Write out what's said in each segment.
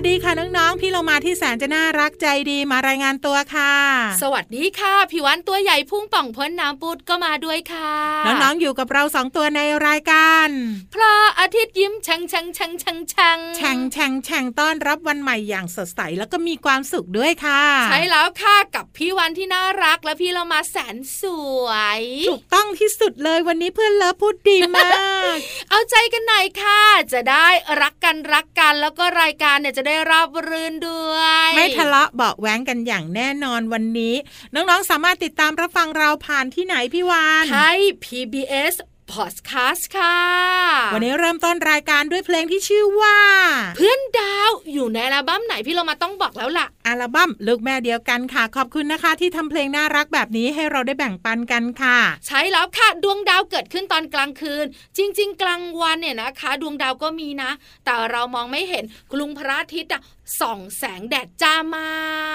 สวัสดีค่ะน้องๆ พี่เรามาที่แสนจะน่ารักใจดีมารายงานตัวค่ะ สวัสดีค่ะผิววันตัวใหญ่พุ่งป่องพ้นน้ำปุดก็มาด้วยค่ะ น้องๆ อยู่กับเราสองตัวในรายการพระอาทิตย์ยิ้มชังชังชังชังชังแฉ่งแฉ่งแฉ่งต้อนรับวันใหม่อย่างสดใสแล้วก็มีความสุขด้วยค่ะ ใช่แล้วค่ะกับพี่วันที่น่ารักและพี่เรามาแสนสวยถูกต้องที่สุดเลยวันนี้เพื่อนเลิฟพูดดีมาก เอาใจกันหน่อยค่ะ จะได้รักกันรักกันแล้วก็รายการเนี่ยจะได้ราบรื่นด้วย ไม่ทะเลาะเบาะแว้งกันอย่างแน่นอนวันนี้ น้องๆสามารถติดตามรับฟังเราผ่านที่ไหนพี่วานไทย PBS Podcast ค่ะ วันนี้เริ่มต้นรายการด้วยเพลงที่ชื่อว่า เพื่อนดาวอยู่ในอัลบั้มไหนพี่เรามาต้องบอกแล้วล่ะ อัลบั้มลูกแม่เดียวกันค่ะ ขอบคุณนะคะ ที่ทำเพลงน่ารักแบบนี้ให้เราได้แบ่งปันกันค่ะ ใช่แล้วค่ะดวงดาวเกิดขึ้นตอนกลางคืน จริง ๆ กลางวันเนี่ยนะคะ ดวงดาวก็มีนะ แต่เรามองไม่เห็นกรุงพระอาทิตย์อะส่องแสงแดดจ้ามา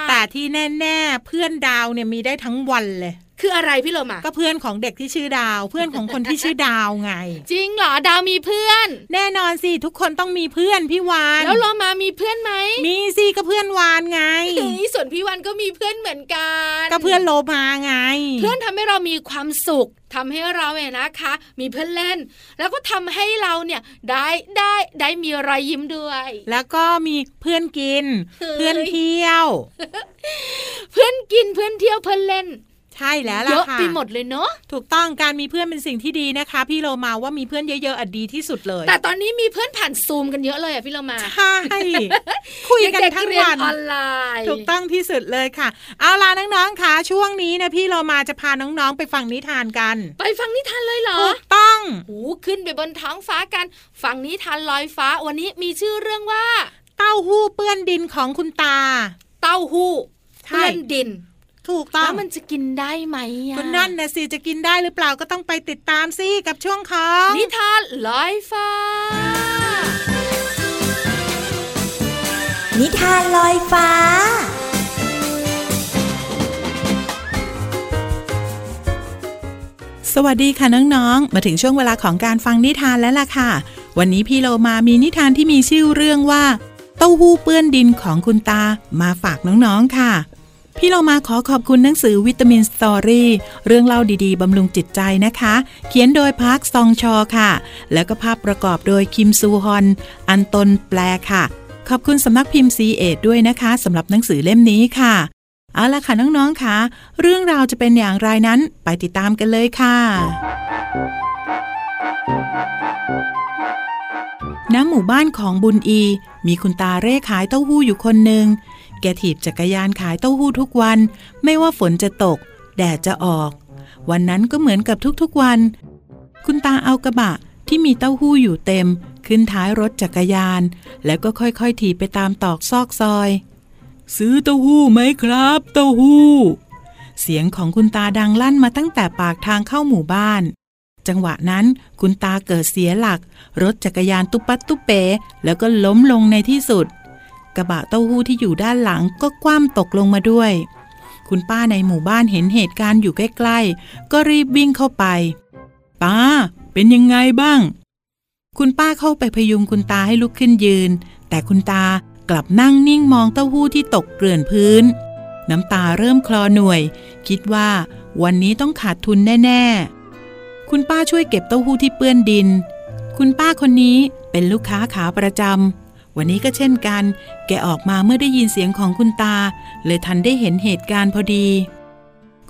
แต่ที่แน่ ๆ เพื่อนดาวเนี่ยมีได้ทั้งวันเลย คืออะไรพี่โลมาก็เพื่อนของเด็กที่ชื่อดาว เพื่อนของคนที่ชื่อดาวไง จริงเหรอดาวมีเพื่อน แน่นอนสิทุกคนต้องมีเพื่อนพี่วานแล้วโลมามีเพื่อนไหมมีสิก็เพื่อนวานไงเฮ้ยส่วนพี่วันก็มีเพื่อนเหมือนกันก็เพื่อนโลมาไง เพื่อนทำให้เรามีความสุขทำให้เราเนี่ยนะคะ มีเพื่อนเล่น แล้วก็ทำให้เราเนี่ยได้ได้ได้มีรอยยิ้มด้วย แล้วก็มีเพื่อนกินเฮ้ยเพื่อนเที่ยว เพื่อนกินเพื่อนเที่ยวเพื่อนเล่น ใช่แล้วเยล่ะอะค่ะไปหมดเลยเนาะถูกต้องการมีเพื่อนเป็นสิ่งที่ดีนะคะ พี่โลมาว่ามีเพื่อนเยอะๆอะดีที่สุดเลย แต่ตอนนี้มีเพื่อนผ่านซูมกันเยอะเลยอะพี่เรามาใช่คุยกันเด็กทั้ๆงเรียวันออนไลน์ถูกต้องที่สุดเลยค่ะ เอาล่ะน้องๆค่ะช่วงนี้นะพี่โลมาจะพาน้องๆไปฟังนิทานกัน ไปฟังนิทานเลยเหรอถูกต้องโอ้ขึ้นไปบนท้องฟ้ากันฟังนิทานลอยฟ้าวันนี้มีชื่อเรื่องว่า เต้าหู้เปื้อนดินของคุณตา เต้าหู้ใช่เปื้อนดิน ถูกต้อแล้งวมันจะกินได้ไหมอะก็นั่นนะสิจะกินได้หรือเปล่าก็ต้องไปติดตามสิกับช่วงของนิทานลอยฟ้า นิทานลอยฟ้าสวัสดีค่ะน้องๆ มาถึงช่วงเวลาของการฟังนิทานแล้วล่ะค่ะ วันนี้พี่โลมามีนิทานที่มีชื่อเรื่องว่า เต้าหู้เปื้อนดินของคุณตามาฝากน้องๆค่ะ พี่เรามาขอขอบคุณหนังสือวิตามินสตอรี่เรื่องเล่าดีๆ บำรุงจิตใจนะคะ เขียนโดยพักซองชอค่ะ แล้วก็ภาพประกอบโดยคิมซูฮอน อันตนแปลค่ะ ขอบคุณสำนักพิมพ์ซีเอ็ดด้วยนะคะสำหรับหนังสือเล่มนี้ค่ะ เอาละค่ะน้องๆค่ะ เรื่องราวจะเป็นอย่างไรนั้นไปติดตามกันเลยค่ะณหมู่บ้านของบุญอี มีคุณตาเร่ขายเต้าหู้อยู่คนหนึ่ง กถีบจักรยานขายเต้าหู้ทุกวัน ไม่ว่าฝนจะตก แดดจะออก วันนั้นก็เหมือนกับทุกๆวัน คุณตาเอากระบะที่มีเต้าหู้อยู่เต็ม ขึ้นท้ายรถจักรยาน แล้วก็ค่อยๆถีบไปตามตอกซอกซอย ซื้อเต้าหู้ไหมครับ เต้าหู้ เสียงของคุณตาดังลั่นมาตั้งแต่ปากทางเข้าหมู่บ้านจังหวะนั้นคุณตาเกิดเสียหลัก รถจักรยานตุ๊ปัดตุเป แล้วก็ล้มลงในที่สุด กระบะเต้าหู้ที่อยู่ด้านหลังก็คว่ำตกลงมาด้วย คุณป้าในหมู่บ้านเห็นเหตุการณ์อยู่ใกล้ๆ ก็รีบวิ่งเข้าไป ป้า เป็นยังไงบ้าง คุณป้าเข้าไปพยุงคุณตาให้ลุกขึ้นยืน แต่คุณตากลับนั่งนิ่งมองเต้าหู้ที่ตกเกลื่อนพื้น น้ำตาเริ่มคลอหน่วย คิดว่าวันนี้ต้องขาดทุนแน่ๆ คุณป้าช่วยเก็บเต้าหู้ที่เปื้อนดิน คุณป้าคนนี้เป็นลูกค้าขาประจำ วันนี้ก็เช่นกัน แกออกมาเมื่อได้ยินเสียงของคุณตา เลยทันได้เห็นเหตุการณ์พอดี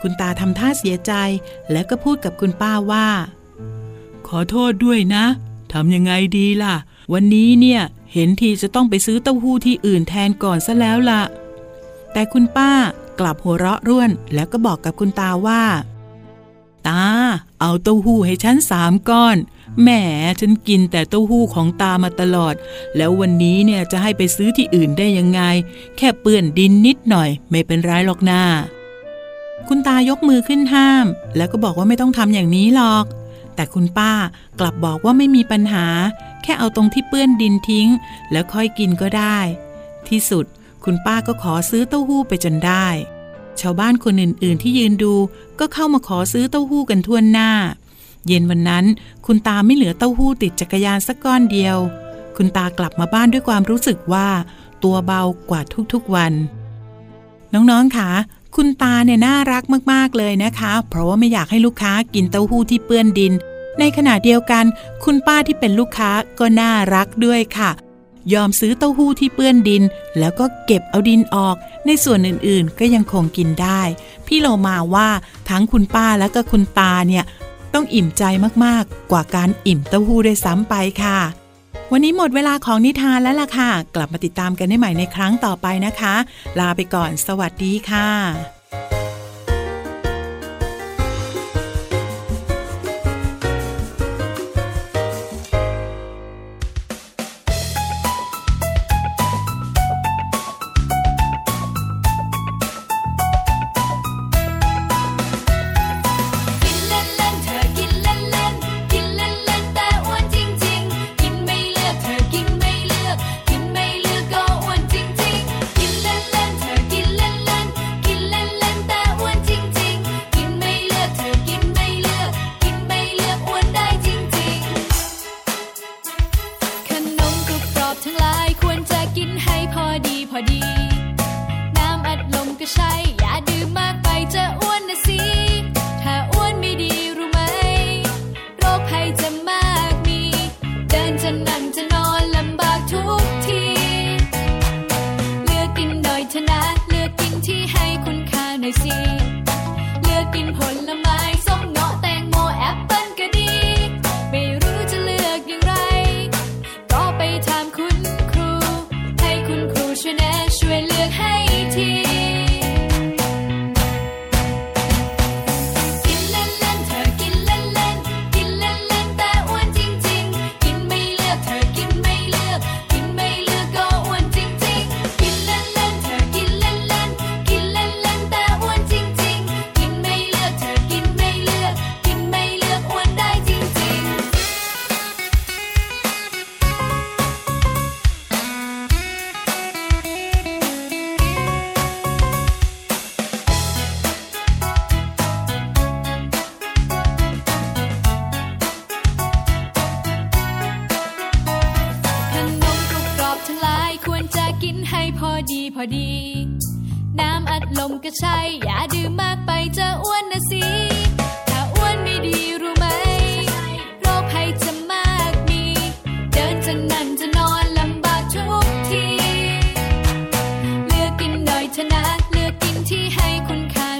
คุณตาทำท่าเสียใจ แล้วก็พูดกับคุณป้าว่า ขอโทษด้วยนะทำยังไงดีล่ะ วันนี้เนี่ยเห็นทีจะต้องไปซื้อเต้าหู้ที่อื่นแทนก่อนซะแล้วล่ะ แต่คุณป้ากลับหัวเราะร่วนแล้วก็บอกกับคุณตาว่า ตา เอาเต้าหู้ให้ฉันสามก้อน แหมฉันกินแต่เต้าหู้ของตามาตลอด แล้ววันนี้เนี่ยจะให้ไปซื้อที่อื่นได้ยังไง แค่เปื้อนดินนิดหน่อย ไม่เป็นไรหรอกนาคุณตายกมือขึ้นห้าม แล้วก็บอกว่าไม่ต้องทำอย่างนี้หรอก แต่คุณป้ากลับบอกว่าไม่มีปัญหา แค่เอาตรงที่เปื้อนดินทิ้ง แล้วค่อยกินก็ได้ ที่สุด คุณป้าก็ขอซื้อเต้าหู้ไปจนได้ ชาวบ้านคนอื่นๆที่ยืนดู ก็เข้ามาขอซื้อเต้าหู้กันทั่วหน้า เย็นวันนั้น คุณตาไม่เหลือเต้าหู้ติดจักรยานสักก้อนเดียว คุณตากลับมาบ้านด้วยความรู้สึกว่า ตัวเบากว่าทุกๆวัน น้องๆค่ะคุณตาเนี่ยน่ารักมากๆเลยนะคะ เพราะว่าไม่อยากให้ลูกค้ากินเต้าหู้ที่เปื้อนดิน ในขณะเดียวกัน คุณป้าที่เป็นลูกค้าก็น่ารักด้วยค่ะ ยอมซื้อเต้าหู้ที่เปื้อนดิน แล้วก็เก็บเอาดินออก ในส่วนอื่นๆ ก็ยังคงกินได้ พี่โลมาว่าทั้งคุณป้าและก็คุณตาเนี่ย ต้องอิ่มใจมากๆ กว่าการอิ่มเต้าหู้ด้วยซ้ำไปค่ะ วันนี้หมดเวลาของนิทานแล้วล่ะค่ะ กลับมาติดตามกันได้ใหม่ในครั้งต่อไปนะคะ ลาไปก่อนสวัสดีค่ะ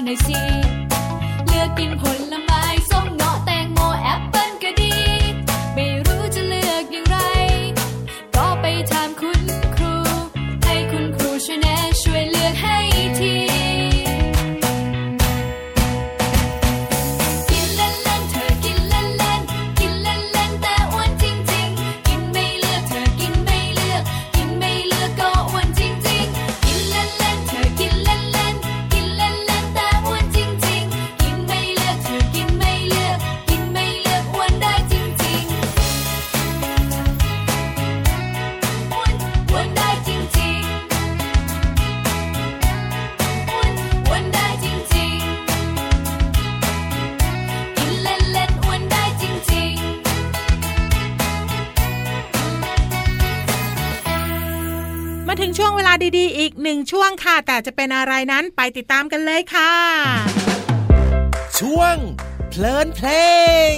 หน่อยสิเลือกกินผล มาถึงช่วงเวลาดีๆ อีกหนึ่งช่วงค่ะ แต่จะเป็นอะไรนั้นไปติดตามกันเลยค่ะ ช่วงเพลินเพลง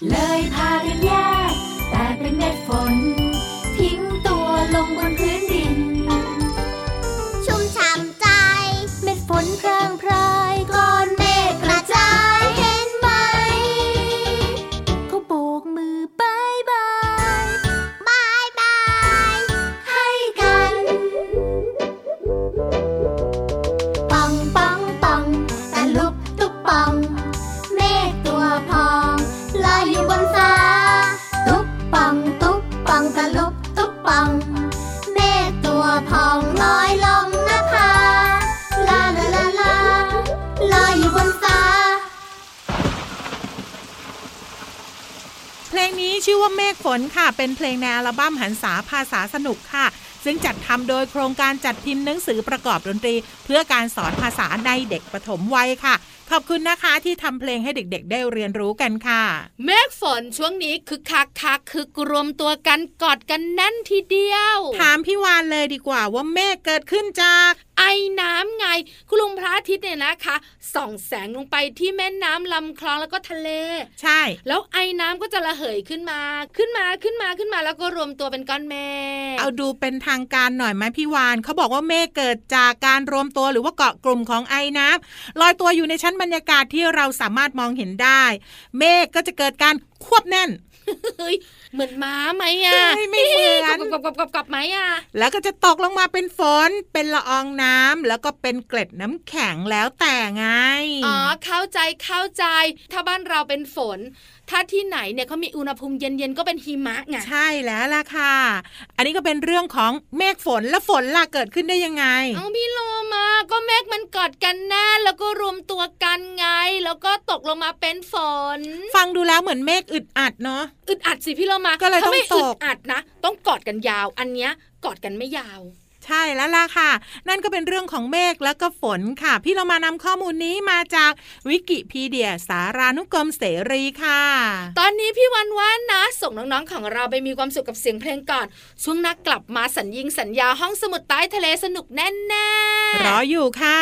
lời tha đến nhau เป็นเพลงในอัลบั้มหันษาภาษาสนุกค่ะ ซึ่งจัดทำโดยโครงการจัดพิมพ์หนังสือประกอบดนตรี เพื่อการสอนภาษาในเด็กปฐมวัยค่ะขอบคุณนะคะที่ทำเพลงให้เด็กๆ ได้เรียนรู้กันค่ะ เมฆฝนช่วงนี้คือคักคักๆคือกรวมตัวกันกอดกันแน่นทีเดียว ถามพี่วานเลยดีกว่าว่าเมฆเกิดขึ้นจากไอ้น้ำไง คุณลุงพระอาทิตย์เนี่ยนะคะ ส่องแสงลงไปที่แม่น้ำลำคลองแล้วก็ทะเล ใช่ แล้วไอ้น้ำก็จะระเหยขึ้นมา ขึ้นมาขึ้นมาขึ้นมาแล้วก็รวมตัวเป็นก้อนเมฆเอาดูเป็นทางการหน่อยไหมพี่วานเขาบอกว่าเมฆเกิดจากการรวมตัวหรือว่าเกาะกลุ่มของไอ้น้ำลอยตัวอยู่ในชั้นบรรยากาศที่เราสามารถมองเห็นได้ เมฆก็จะเกิดการควบแน่นเฮ้ยเหมือนม้าไหมอะเฮ้ยไม่เหมือนกับกับกับกับไหมอะ แล้วก็จะตกลงมาเป็นฝน เป็นละอองน้ำแล้วก็เป็นเกล็ดน้ำแข็งแล้วแต่ไง อ๋อ เข้าใจเข้าใจ ถ้าบ้านเราเป็นฝน ถ้าที่ไหนเนี่ยเขามีอุณหภูมิเย็นๆก็เป็นหิมะไงใช่แล้วล่ะค่ะ อันนี้ก็เป็นเรื่องของเมฆฝนและฝนล่ะเกิดขึ้นได้ยังไงเอาพี่โลมาก็เมฆมันกอดกันแน่แล้วก็รวมตัวกันไง แล้วก็ตกลงมาเป็นฝน ฟังดูแล้วเหมือนเมฆอึดอัดเนาะอึดอัดสิพี่โลมาก็เลยถ้าไม่ต้องตอึกดอัดนะ ต้องกอดกันยาว อันเนี้ยกอดกันไม่ยาว ใช่แล้วล่ะค่ะ นั่นก็เป็นเรื่องของเมฆแล้วก็ฝนค่ะ พี่เรามานำข้อมูลนี้มาจากวิกิพีเดียสารานุกรมเสรีค่ะ ตอนนี้พี่วันว่านนะ ส่งน้องๆของเราไปมีความสุขกับเสียงเพลงก่อน ช่วงนักกลับมาสัญญิงสัญญาห้องสมุดใต้ทะเลสนุกแน่ๆรออยู่ค่ะ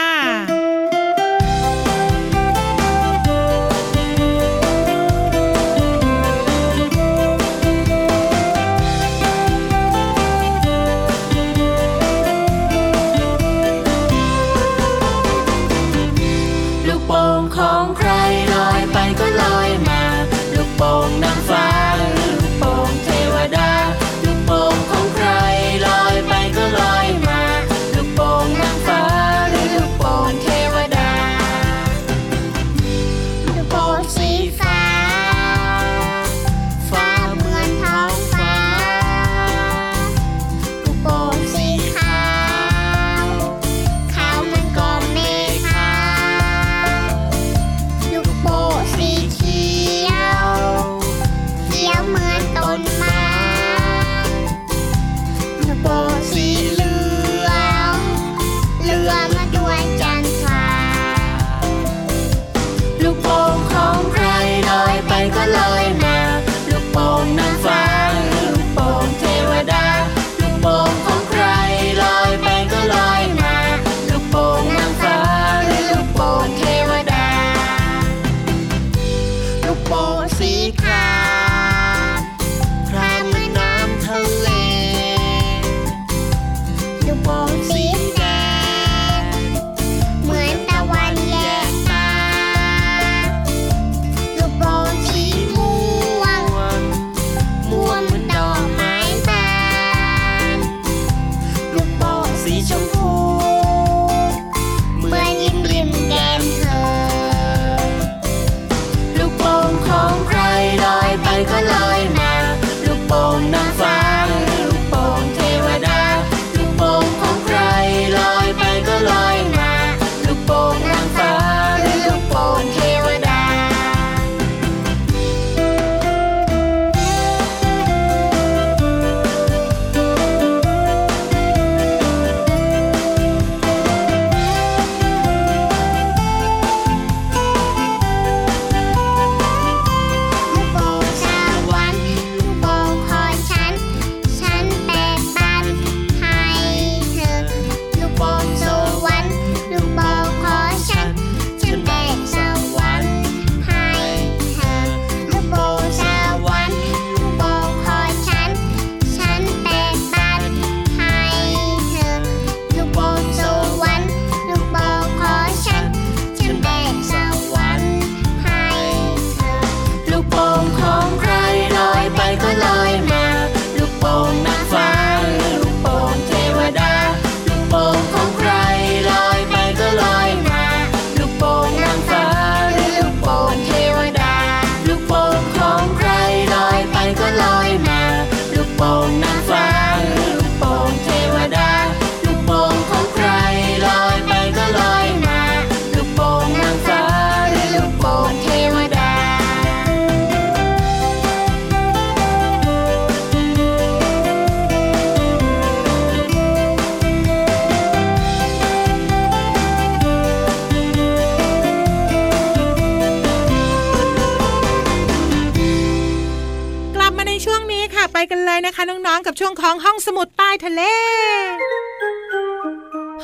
วงของห้องสมุดใต้ทะเล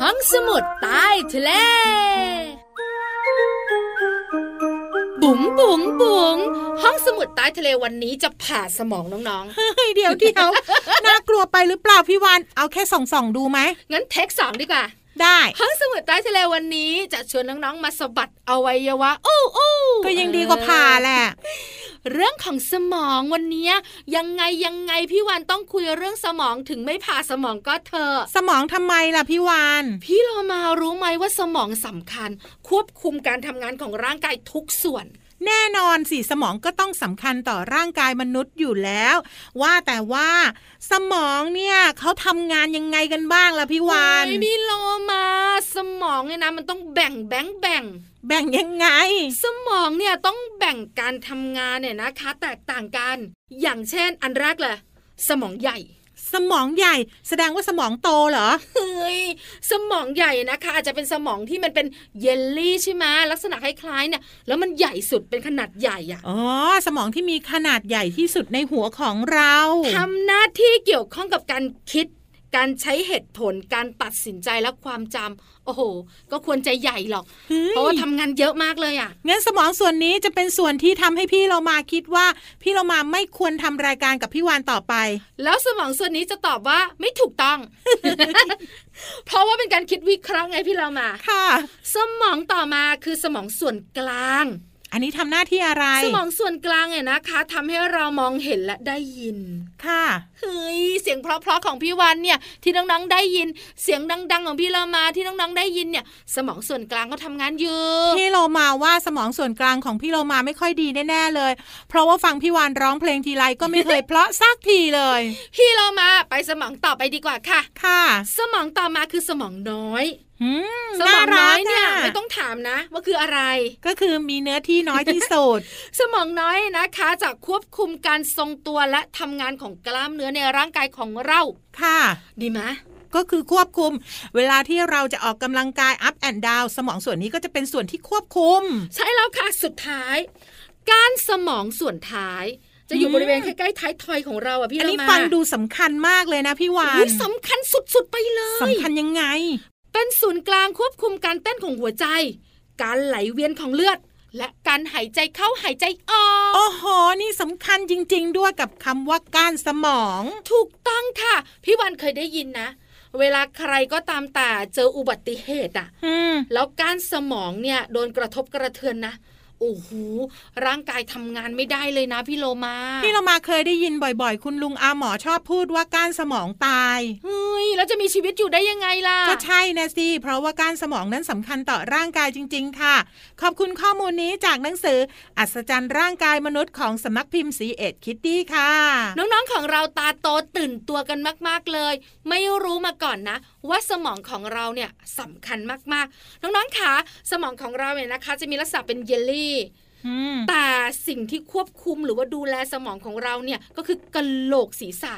ห้องสมุดใต้ทะเล บุ๋งบุ๋งบุ๋งห้องสมุดใต้ทะเลวันนี้จะผ่าสมองน้องเฮ้ยเดี๋ยวเดี๋ยวน่ากลัวไปหรือเปล่าพี่วานเอาแค่ส่องส่องๆดูไหมๆงั้นเทคสองดีกว่า ได้ห้องสมุดใต้ทะเลวันนี้จะชวนน้องๆมาสะบัดอวัยวะอู้อู้ก็ยังดีกว่าผ่าแหละ เรื่องของสมองวันนี้ยังไงยังไงพี่วาฬต้องคุยเรื่องสมองถึงไม่ผ่าสมองก็เถอะสมองทำไมล่ะพี่วาฬพี่โลมารู้ไหมว่าสมองสำคัญ ควบคุมการทำงานของร่างกายทุกส่วน แน่นอนสิสมองก็ต้องสำคัญต่อร่างกายมนุษย์อยู่แล้ว ว่าแต่ว่าสมองเนี่ยเขาทำงานยังไงกันบ้างล่ะพี่วาฬโอ้ยพี่โลมาสมองเนี่ยนะมันต้องแบ่งแบ่งแบ่งแบ่งยังไง สมองเนี่ยต้องแบ่งการทำงานเนี่ยนะคะ แตกต่างกัน อย่างเช่นอันแรกเลยสมองใหญ่ สมองใหญ่แสดงว่าสมองโตเหรอเฮ้ยสมองใหญ่นะคะ อาจจะเป็นสมองที่มันเป็นเยลลี่ใช่ไหมลักษณะคล้ายๆเนี่ยแล้วมันใหญ่สุดเป็นขนาดใหญ่อะอ๋อสมองที่มีขนาดใหญ่ที่สุดในหัวของเราทำหน้าที่เกี่ยวข้องกับการคิด การใช้เหตุผลการตัดสินใจและความจำโอ้โห ก็ควรใจใหญ่หรอกเฮ้ยเพราะว่าทำงานเยอะมากเลยอะงั้นสมองส่วนนี้จะเป็นส่วนที่ทำให้พี่เรามาคิดว่า พี่เรามาไม่ควรทำรายการกับพี่วานต่อไป แล้วสมองส่วนนี้จะตอบว่าไม่ถูกต้อง เพราะว่าเป็นการคิดวิเคราะห์ไงพี่เรามาค่ะ สมองต่อมาคือสมองส่วนกลาง อันนี้ทำหน้าที่อะไร สมองส่วนกลางเนี่ยนะคะทำให้เรามองเห็นและได้ยิน ค่ะ เฮ้ย เสียงเพราะๆของพี่วันเนี่ย ที่น้องๆได้ยิน เสียงดัง ๆ ของพี่เรามาที่น้องๆได้ยินเนี่ย สมองส่วนกลางก็ทำงานอยู่พี่โลมาว่าสมองส่วนกลางของพี่โลมาไม่ค่อยดีแน่ๆเลย เพราะว่าฟังพี่วานร้องเพลงทีไรก็ไม่เคยเพราะสักทีเลย พี่เรามาไปสมองต่อไปดีกว่าค่ะ ค่ะ สมองต่อมาคือสมองน้อยหืม สมองน้อยเนี่ยารักะไม่ต้องถามนะ ว่าคืออะไร ก็คือมีเนื้อที่น้อยที่สุดสมองน้อยนะคะจะควบคุมการทรงตัวและทำงานของกล้ามเนื้อในร่างกายของเราค่ะ ดีไหมก็คือควบคุม เวลาที่เราจะออกกำลังกาย up and down สมองส่วนนี้ก็จะเป็นส่วนที่ควบคุม ใช่แล้วค่ะสุดท้าย การสมองส่วนท้ายจะอยู่อืมบริเวณใกล้ๆท้ายทอยของเราอะพี่อันนี้เรามาฟังดูสำคัญมากเลยนะพี่วาอุ๊นยสำคัญสุดๆไปเลยสำคัญยังไง เป็นศูนย์กลางควบคุมการเต้นของหัวใจ การไหลเวียนของเลือด และการหายใจเข้าหายใจออก โอ้โห นี่สำคัญจริง ๆ ด้วยกับคำว่าก้านสมอง ถูกต้องค่ะ พี่วันเคยได้ยินนะเวลาใครก็ตามแต่เจออุบัติเหตุอะอืมแล้วก้านสมองเนี่ยโดนกระทบกระเทือนนะ โอ้โหร่างกายทำงานไม่ได้เลยนะพี่โลมา พี่เรามาเคยได้ยินบ่อยๆ คุณลุงอาหมอชอบพูดว่าก้านสมองตายเฮ้ยแล้วจะมีชีวิตอยู่ได้ยังไงล่ะก็ใช่นะสิเพราะว่าก้านสมองนั้นสำคัญต่อร่างกายจริง ๆ ค่ะ ขอบคุณข้อมูลนี้จากหนังสือ อัศจรรย์ร่างกายมนุษย์ของสำนักพิมพ์ซีเอ็ดคิดดี้ค่ะ น้องๆของเราตาโตตื่นตัวกันมาก ๆเลย ไม่รู้มาก่อนนะว่าสมองของเราเนี่ยสำคัญมากๆ น้องๆคะสมองของเราเนี่ยนะคะ จะมีลักษณะเป็นเยลลี่อืมแต่สิ่งที่ควบคุมหรือว่าดูแลสมองของเราเนี่ยก็คือกะโหลกศีรษะ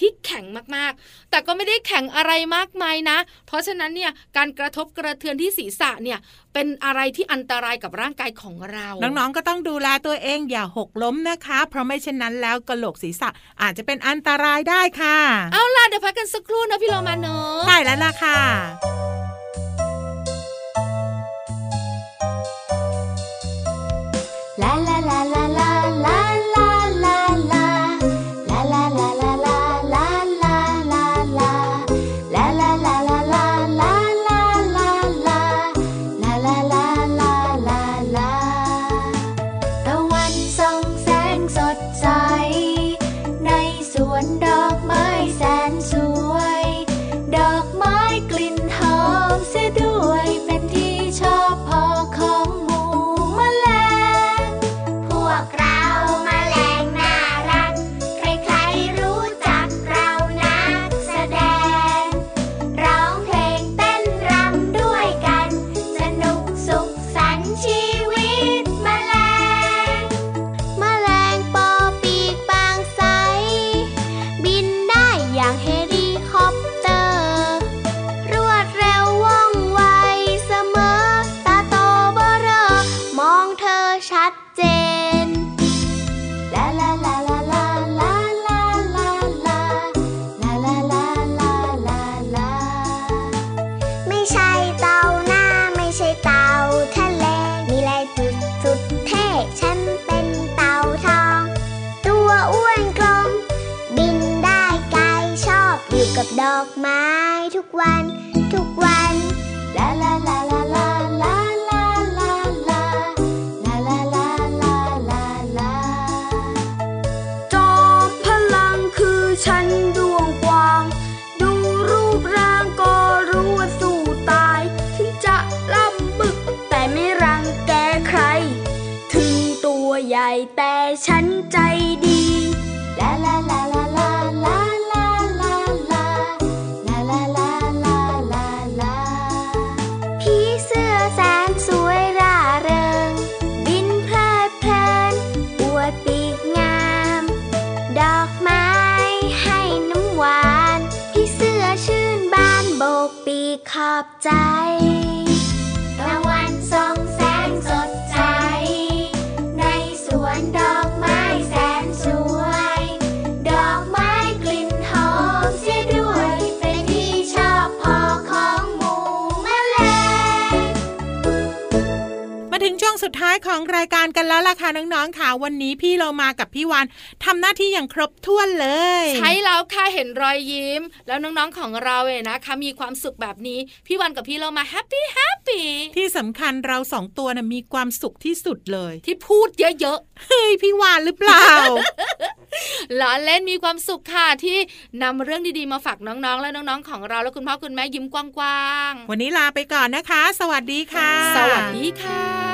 ที่แข็งมากๆ แต่ก็ไม่ได้แข็งอะไรมากมายนะ เพราะฉะนั้นเนี่ยการกระทบกระเทือนที่ศีรษะเนี่ยเป็นอะไรที่อันตรายกับร่างกายของเรา น้องๆก็ต้องดูแลตัวเองอย่าหกล้มนะคะ เพราะไม่เช่นนั้นแล้วกระโหลกศีรษะอาจจะเป็นอันตรายได้ค่ะ เอาล่ะเดี๋ยวพักกันสักครู่นะพี่โรมาเนอะใช่แล้วล่ะค่ะ วงสุดท้ายของรายการกันแล้วล่ะค่ะน้องๆค่ะวันนี้พี่เรามากับพี่วานทำหน้าที่อย่างครบถ้วนเลย ใช้แล้วค่ะเห็นรอยยิ้ม แล้วน้องๆของเราเองนะคะ มีความสุขแบบนี้พี่วันกับพี่เรามาแฮปปี้แฮปปี้ที่สำคัญเราสองตัวน่ะมีความสุขที่สุดเลย ที่พูดเยอะเฮ้ยพี่วานหรือเปล่าๆล้อเล่นมีความสุขค่ะที่นำเรื่องดีๆมาฝากน้องๆ และน้องๆของเราและคุณพ่อคุณแม่ยิ้มกว้างวันนี้ลาไปก่อนนะคะ สวัสดีค่ะๆสวัสดีค่ะ